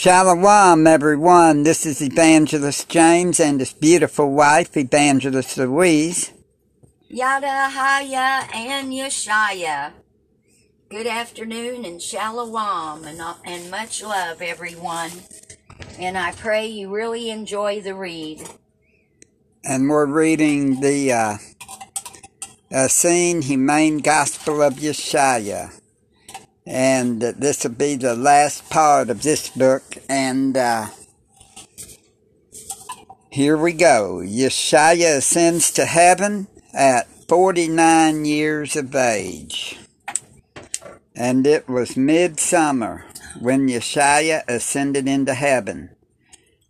Shalom, everyone. This is Evangelist James and his beautiful wife, Evangelist Louise. Yada Haya and Yeshaya. Good afternoon and shalom and, uh, and much love, everyone. And I pray you really enjoy the read. And we're reading the uh, Essene Humane Gospel of Yeshaya and this will be the last part of this book. And uh, here we go. Yeshaya ascends to heaven at 49 years of age. And it was midsummer when yeshaya ascended into heaven.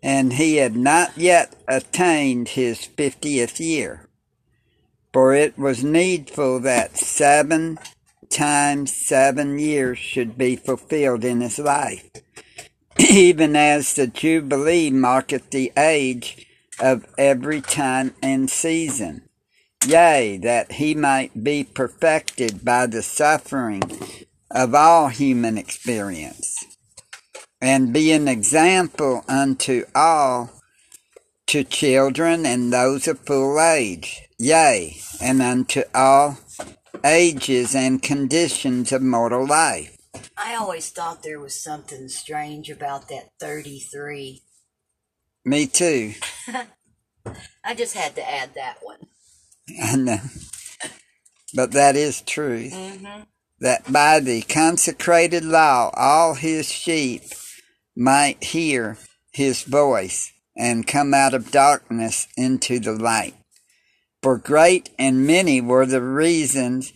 And he had not yet attained his 50th year. For it was needful that seven times seven years should be fulfilled in his life, even as the Jubilee marketh the age of every time and season. Yea, that he might be perfected by the suffering of all human experience, and be an example unto all, to children and those of full age, yea, and unto all ages and conditions of mortal life. I always thought there was something strange about that 33. Me too. I just had to add that one. I know. But that is truth. Mm-hmm. That by the consecrated law, all his sheep might hear his voice and come out of darkness into the light. For great and many were the reasons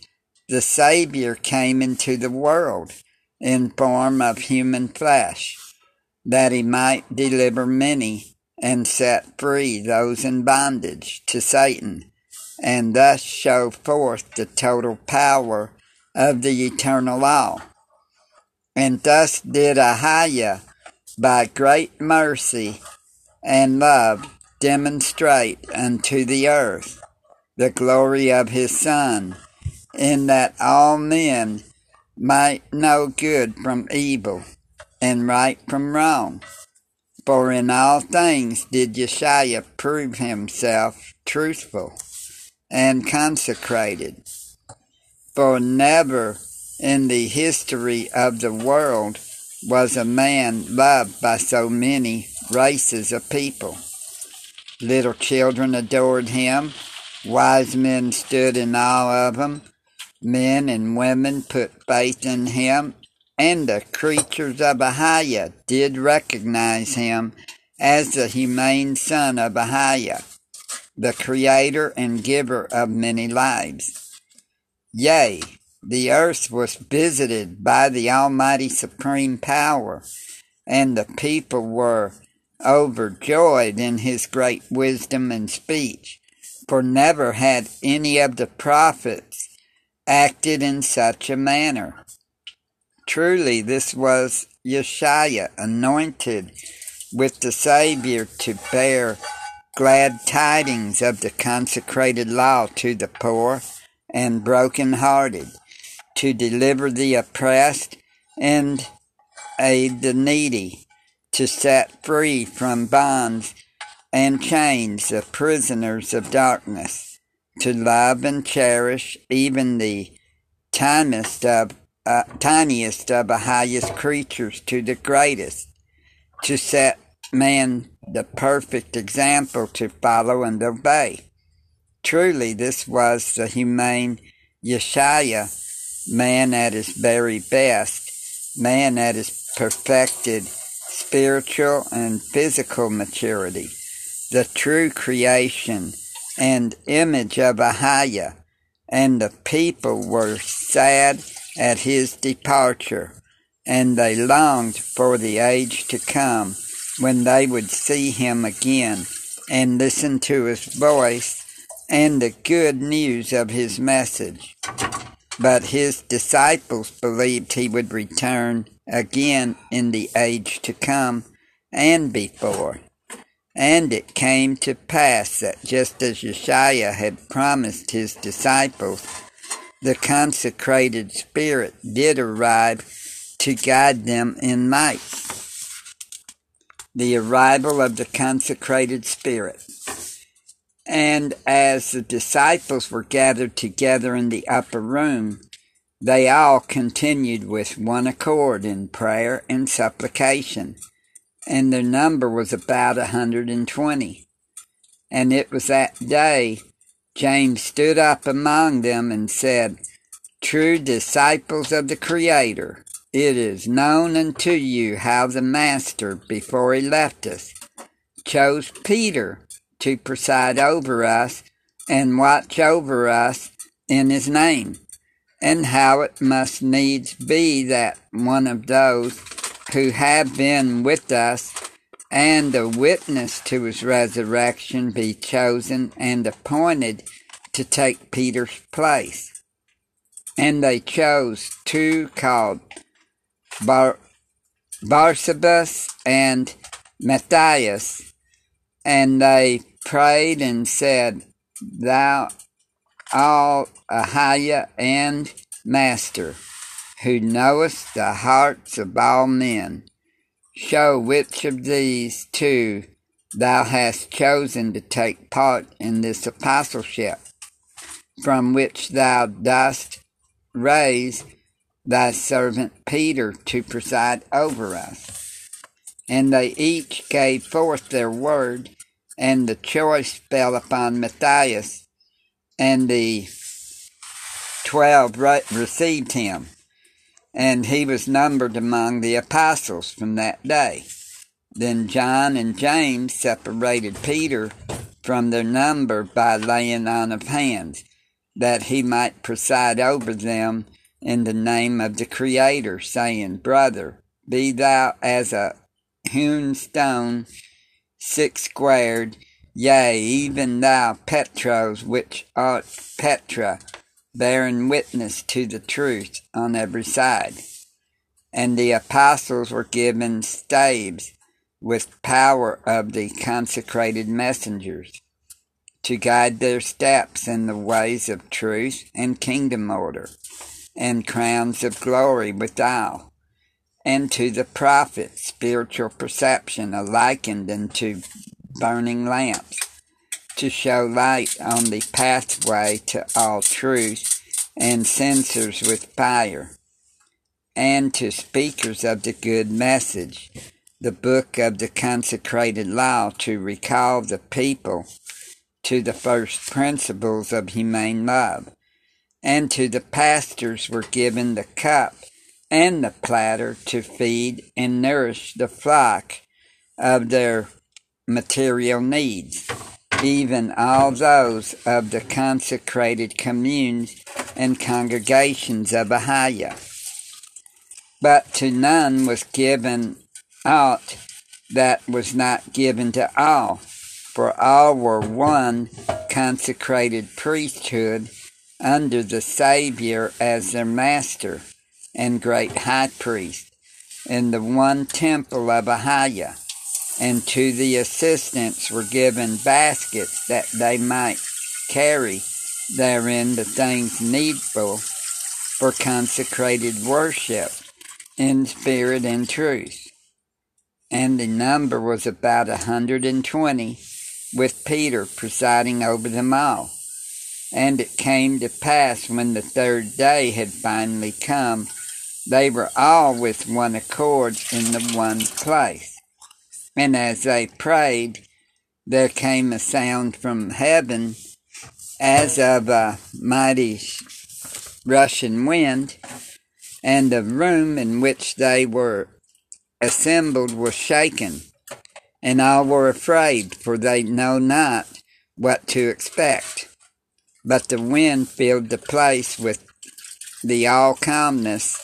the Savior came into the world in form of human flesh, that he might deliver many and set free those in bondage to Satan, and thus show forth the total power of the eternal law. And thus did Ahiah, by great mercy and love, demonstrate unto the earth the glory of his Son, in that all men might know good from evil and right from wrong. For in all things did Yeshua prove himself truthful and consecrated. For never in the history of the world was a man loved by so many races of people. Little children adored him Wise men stood in awe of him. Men and women put faith in him, and the creatures of Ahiah did recognize him as the humane son of Ahiah, the creator and giver of many lives. Yea, the earth was visited by the Almighty Supreme Power, and the people were overjoyed in his great wisdom and speech for never had any of the prophets acted in such a manner. Truly, this was Yeshua anointed with the Savior to bear glad tidings of the consecrated law to the poor and broken-hearted, to deliver the oppressed and aid the needy, to set free from bonds and chains the prisoners of darkness, to love and cherish even the tiniest of, uh, tiniest of the highest creatures to the greatest, to set man the perfect example to follow and obey. Truly, this was the humane Yeshaya, man at his very best, man at his perfected spiritual and physical maturity the true creation and image of Ahiah, and the people were sad at his departure, and they longed for the age to come when they would see him again and listen to his voice and the good news of his message. But his disciples believed he would return again in the age to come and before. And it came to pass that just as Yeshua had promised his disciples, the consecrated Spirit did arrive to guide them in might. the arrival of the consecrated Spirit. And as the disciples were gathered together in the upper room, they all continued with one accord in prayer and supplication, and their number was about a hundred and twenty. And it was that day James stood up among them and said, True disciples of the Creator, it is known unto you how the Master, before he left us, chose Peter to preside over us and watch over us in his name, and how it must needs be that one of those who have been with us and a witness to his resurrection be chosen and appointed to take Peter's place. And they chose two called Bar- Barsabas and Matthias, and they prayed and said, Thou all Ahiah and Master, who knowest the hearts of all men, show which of these two thou hast chosen to take part in this apostleship, from which thou dost raise thy servant Peter to preside over us. And they each gave forth their word, and the choice fell upon Matthias, and the twelve received him, and he was numbered among the apostles from that day. Then John and James separated Peter from their number by laying on of hands, that he might preside over them in the name of the Creator, saying, Brother, be thou as a hewn stone, six squared, yea, even thou, Petros, which art Petra, bearing witness to the truth on every side. And the apostles were given staves with power of the consecrated messengers to guide their steps in the ways of truth and kingdom order and crowns of glory withal, and to the prophet spiritual perception likened unto burning lamps, to show light on the pathway to all truth, and censers with fire, and to speakers of the good message, the book of the consecrated law, to recall the people to the first principles of humane love and to the pastors were given the cup and the platter to feed and nourish the flock of their material needs, even all those of the consecrated communes and congregations of Achaia. But to none was given aught that was not given to all, for all were one consecrated priesthood under the Savior as their master and great high priest in the one temple of Ahiah, and to the assistants were given baskets that they might carry therein the things needful for consecrated worship in spirit and truth. And the number was about a hundred and twenty, with Peter presiding over them all. And it came to pass when the third day had finally come, they were all with one accord in the one place. And as they prayed, there came a sound from heaven as of a mighty rushing wind, and the room in which they were assembled was shaken, and all were afraid, for they know not what to expect. But the wind filled the place with the all calmness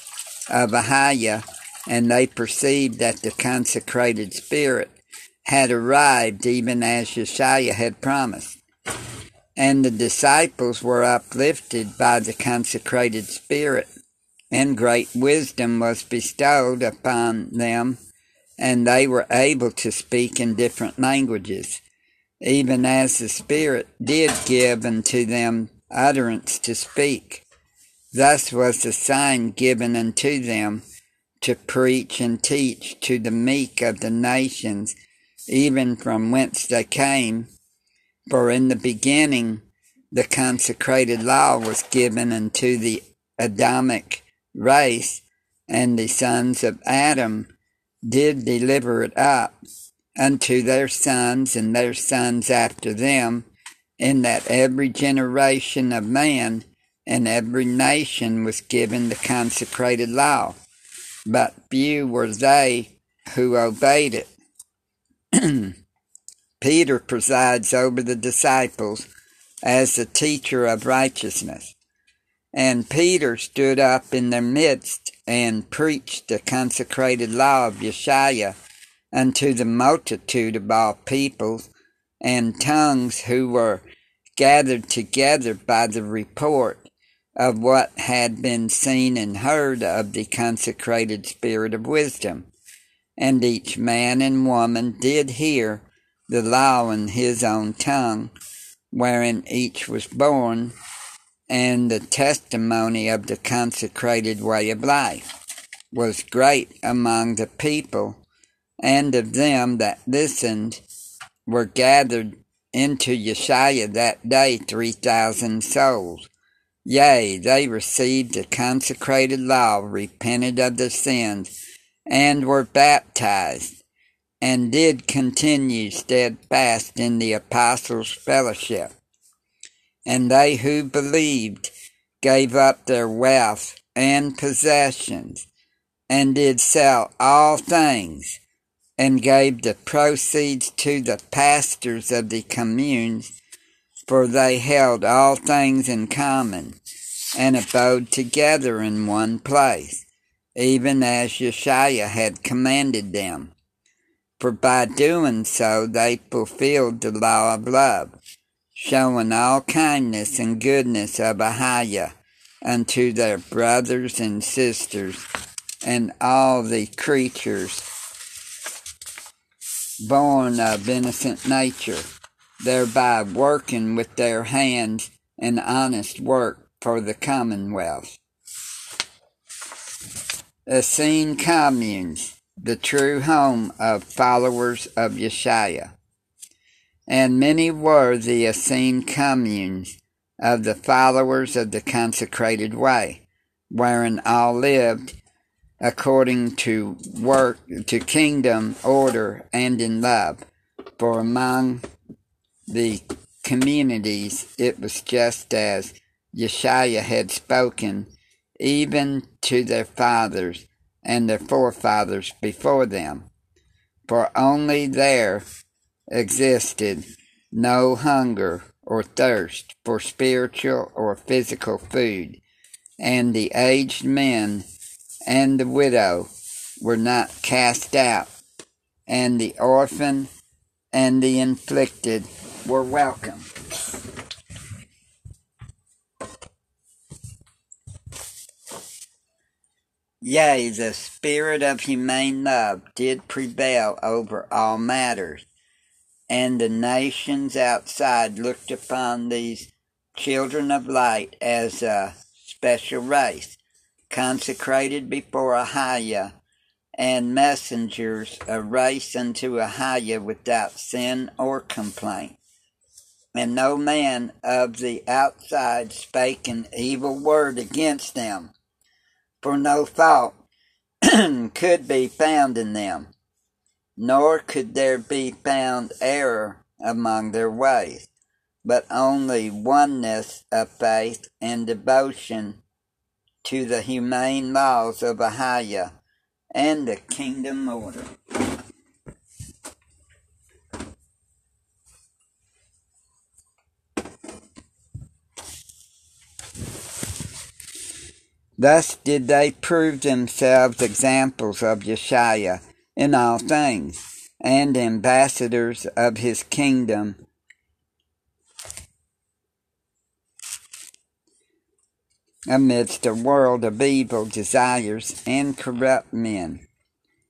of a Ahiah, and they perceived that the consecrated spirit had arrived even as Yeshua had promised. And the disciples were uplifted by the consecrated spirit, and great wisdom was bestowed upon them, and they were able to speak in different languages even as the Spirit did give unto them utterance to speak. Thus was the sign given unto them to preach and teach to the meek of the nations, even from whence they came. For in the beginning the consecrated law was given unto the Adamic race, and the sons of Adam did deliver it up unto their sons and their sons after them, in that every generation of man and every nation was given the consecrated law, but few were they who obeyed it. Peter presides over the disciples as the teacher of righteousness. And Peter stood up in their midst and preached the consecrated law of Yeshua unto the multitude of all peoples and tongues who were gathered together by the report of what had been seen and heard of the consecrated spirit of wisdom. And each man and woman did hear the law in his own tongue, wherein each was born, and the testimony of the consecrated way of life was great among the people, and of them that listened were gathered into Yeshua that day three thousand souls. Yea, they received the consecrated law, repented of their sins, and were baptized, and did continue steadfast in the apostles' fellowship. And they who believed gave up their wealth and possessions, and did sell all things, and gave the proceeds to the pastors of the communes for they held all things in common, and abode together in one place, even as Yeshua had commanded them. For by doing so they fulfilled the law of love, showing all kindness and goodness of Ahiah unto their brothers and sisters, and all the creatures born of innocent nature thereby working with their hands in honest work for the commonwealth. Essene communes, the true home of followers of Yeshua. And many were the Essene communes of the followers of the consecrated way, wherein all lived according to work, to kingdom order and in love. For among the communities, it was just as Yeshua had spoken, even to their fathers and their forefathers before them. For only there existed no hunger or thirst for spiritual or physical food, and the aged men and the widow were not cast out, and the orphan and the inflicted were welcome. Yea, the spirit of humane love did prevail over all matters, and the nations outside looked upon these children of light as a special race, consecrated before Ahiah, and messengers, a race unto Ahiah without sin or complaint and no man of the outside spake an evil word against them, for no fault could be found in them, nor could there be found error among their ways, but only oneness of faith and devotion to the humane laws of Ahiah and the kingdom order. Thus did they prove themselves examples of Yeshua in all things, and ambassadors of his kingdom. Amidst a world of evil desires and corrupt men,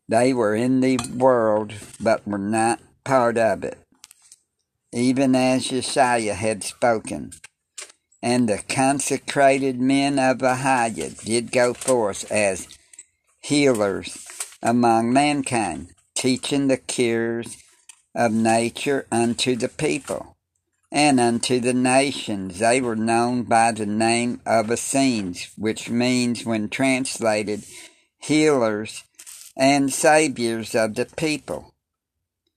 they were in the world, but were not part of it, even as Yeshua had spoken. And the consecrated men of Ahiah did go forth as healers among mankind, teaching the cures of nature unto the people and unto the nations. They were known by the name of Essenes, which means, when translated, healers and saviors of the people.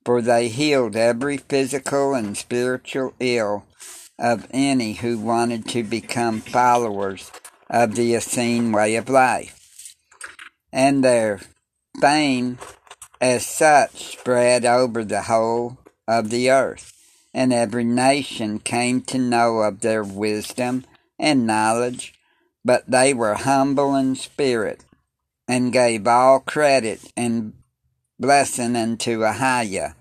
For they healed every physical and spiritual ill of any who wanted to become followers of the Essene way of life. And their fame as such spread over the whole of the earth and every nation came to know of their wisdom and knowledge, but they were humble in spirit, and gave all credit and blessing unto Ahiah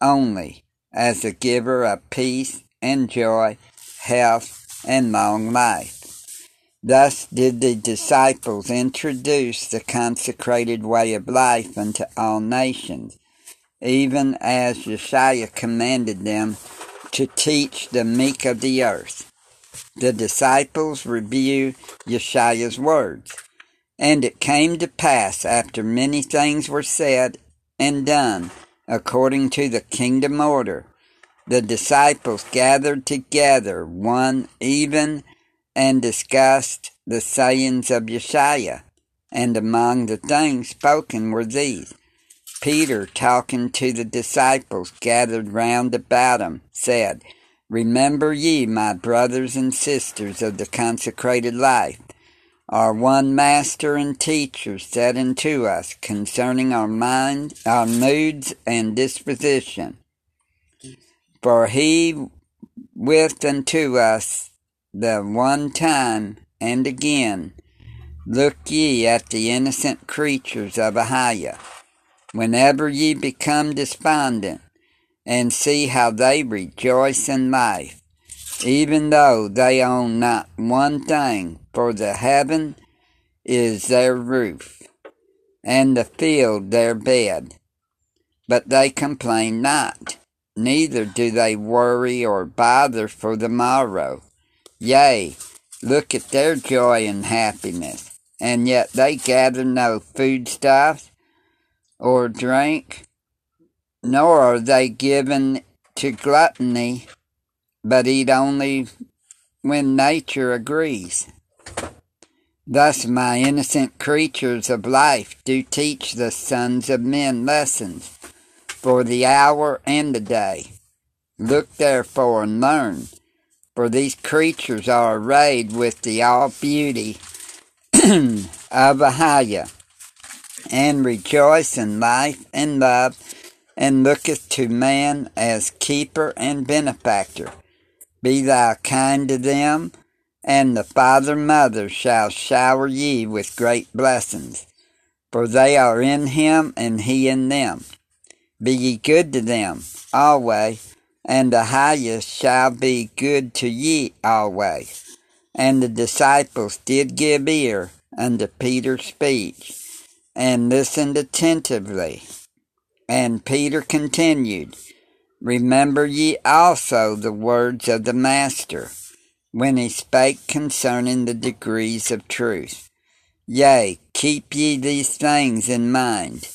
only, as the giver of peace and joy, health, and long life. Thus did the disciples introduce the consecrated way of life unto all nations, even as Yeshua commanded them to teach the meek of the earth. The disciples review Yeshua's words. And it came to pass after many things were said and done according to the kingdom order, the disciples gathered together one even and discussed the sayings of Yeshua. And among the things spoken were these Peter, talking to the disciples gathered round about him, said, Remember ye, my brothers and sisters of the consecrated life, our one master and teacher said unto us concerning our mind, our moods and disposition. For he with unto us the one time and again, look ye at the innocent creatures of Ahiah. Whenever ye become despondent, and see how they rejoice in life, even though they own not one thing, for the heaven is their roof, and the field their bed. But they complain not, neither do they worry or bother for the morrow. Yea, look at their joy and happiness, and yet they gather no foodstuffs, or drink, nor are they given to gluttony, but eat only when nature agrees. Thus my innocent creatures of life do teach the sons of men lessons for the hour and the day. Look therefore and learn, for these creatures are arrayed with the all beauty of Ahiah and rejoice in life and love, and looketh to man as keeper and benefactor. Be thou kind to them, and the father mother shall shower ye with great blessings. For they are in him, and he in them. Be ye good to them always, and the highest shall be good to ye always. And the disciples did give ear unto Peter's speech and listened attentively. And Peter continued, Remember ye also the words of the Master, when he spake concerning the degrees of truth. Yea, keep ye these things in mind,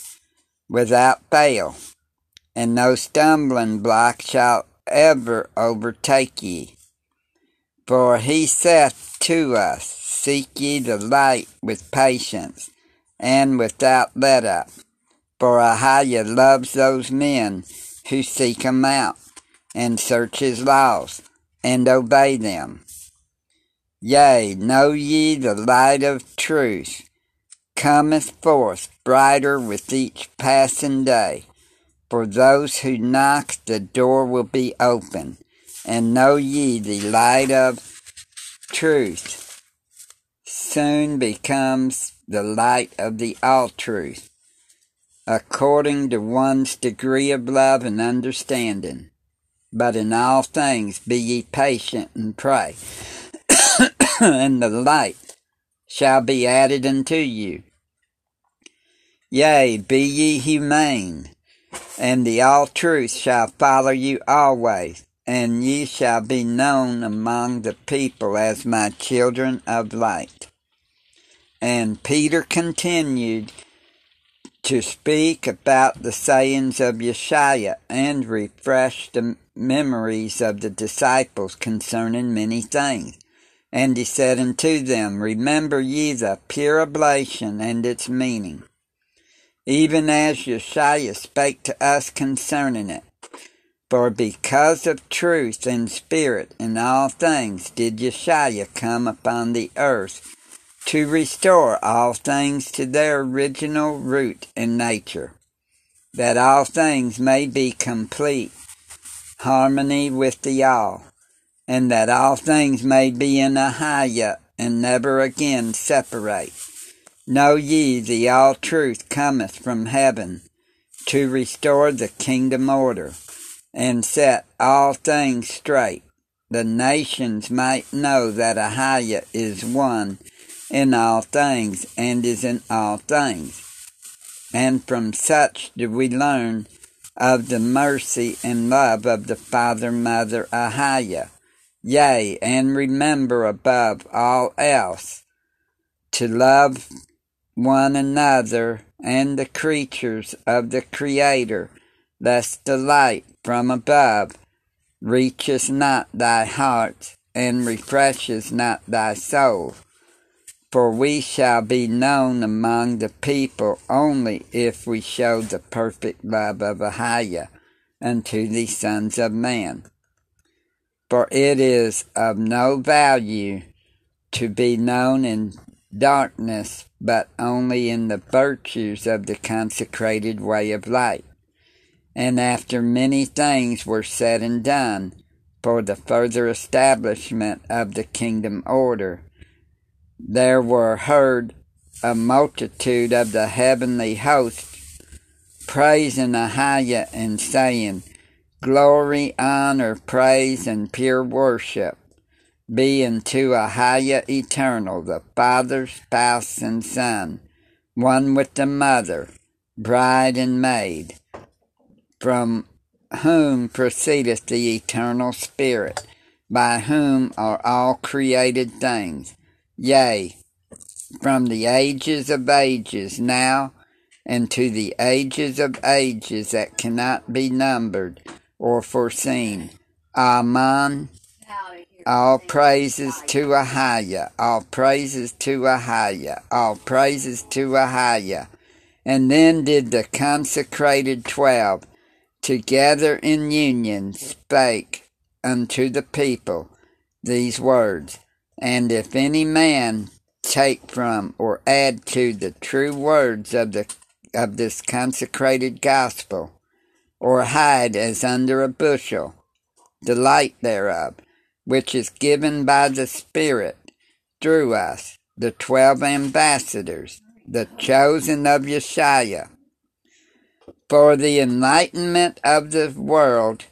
without fail, and no stumbling block shall ever overtake ye. For he saith to us, Seek ye the light with patience, and without let up. For Ahiah loves those men who seek him out, and search his laws, and obey them. Yea, know ye the light of truth cometh forth brighter with each passing day. For those who knock, the door will be open, and know ye the light of truth soon becomes the light of the all truth, according to one's degree of love and understanding. But in all things be ye patient and pray, and the light shall be added unto you. Yea, be ye humane, and the all truth shall follow you always, and ye shall be known among the people as my children of light. And Peter continued to speak about the sayings of Yeshua and refresh the memories of the disciples concerning many things. And he said unto them, Remember ye the pure oblation and its meaning, even as Yeshua spake to us concerning it. For because of truth and spirit in all things did Yeshua come upon the earth to restore all things to their original root and nature, that all things may be complete, harmony with the all, and that all things may be in Ahaya and never again separate. Know ye the all truth cometh from heaven to restore the kingdom order and set all things straight. The nations might know that Ahaya is one in all things and is in all things. And from such do we learn of the mercy and love of the Father, Mother, Ahaya. Yea, and remember above all else to love one another and the creatures of the Creator, lest the light from above reaches not thy heart and refreshes not thy soul. For we shall be known among the people only if we show the perfect love of Ahia unto the sons of man. For it is of no value to be known in darkness, but only in the virtues of the consecrated way of life. And after many things were said and done for the further establishment of the kingdom order, there were heard a multitude of the heavenly hosts praising Ahia and saying, Glory, honor, praise, and pure worship be unto higher eternal, the Father, spouse, and Son, one with the Mother, bride and maid, from whom proceedeth the eternal Spirit, by whom are all created things, yea, from the ages of ages now and to the ages of ages that cannot be numbered or foreseen. Amen. All praises to Ahia. All praises to Ahia. All praises to Ahia. And then did the consecrated twelve, together in union, spake unto the people these words. And if any man take from or add to the true words of the of this consecrated gospel, or hide as under a bushel the light thereof, which is given by the Spirit through us, the twelve ambassadors, the chosen of Yeshua, for the enlightenment of the world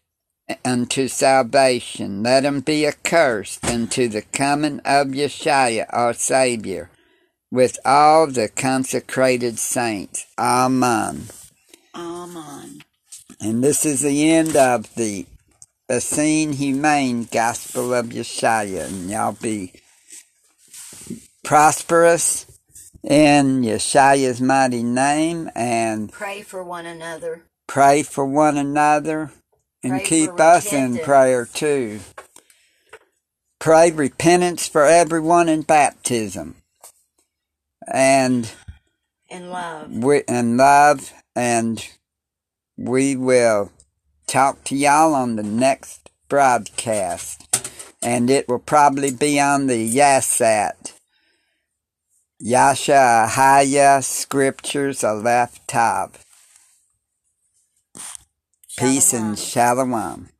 unto salvation. Let him be accursed unto the coming of Yeshua our Savior, with all the consecrated saints. Amen. Amen. And this is the end of the Essene Humane Gospel of Yeshua. And y'all be prosperous in Yeshua's mighty name and Pray for one another. pray for one another and Pray keep us in prayer too. Pray repentance for everyone in baptism. And And love. we and love and we will talk to y'all on the next broadcast and it will probably be on the Yasat Yasha Haya Scriptures Aleph Tav. Peace and shalom.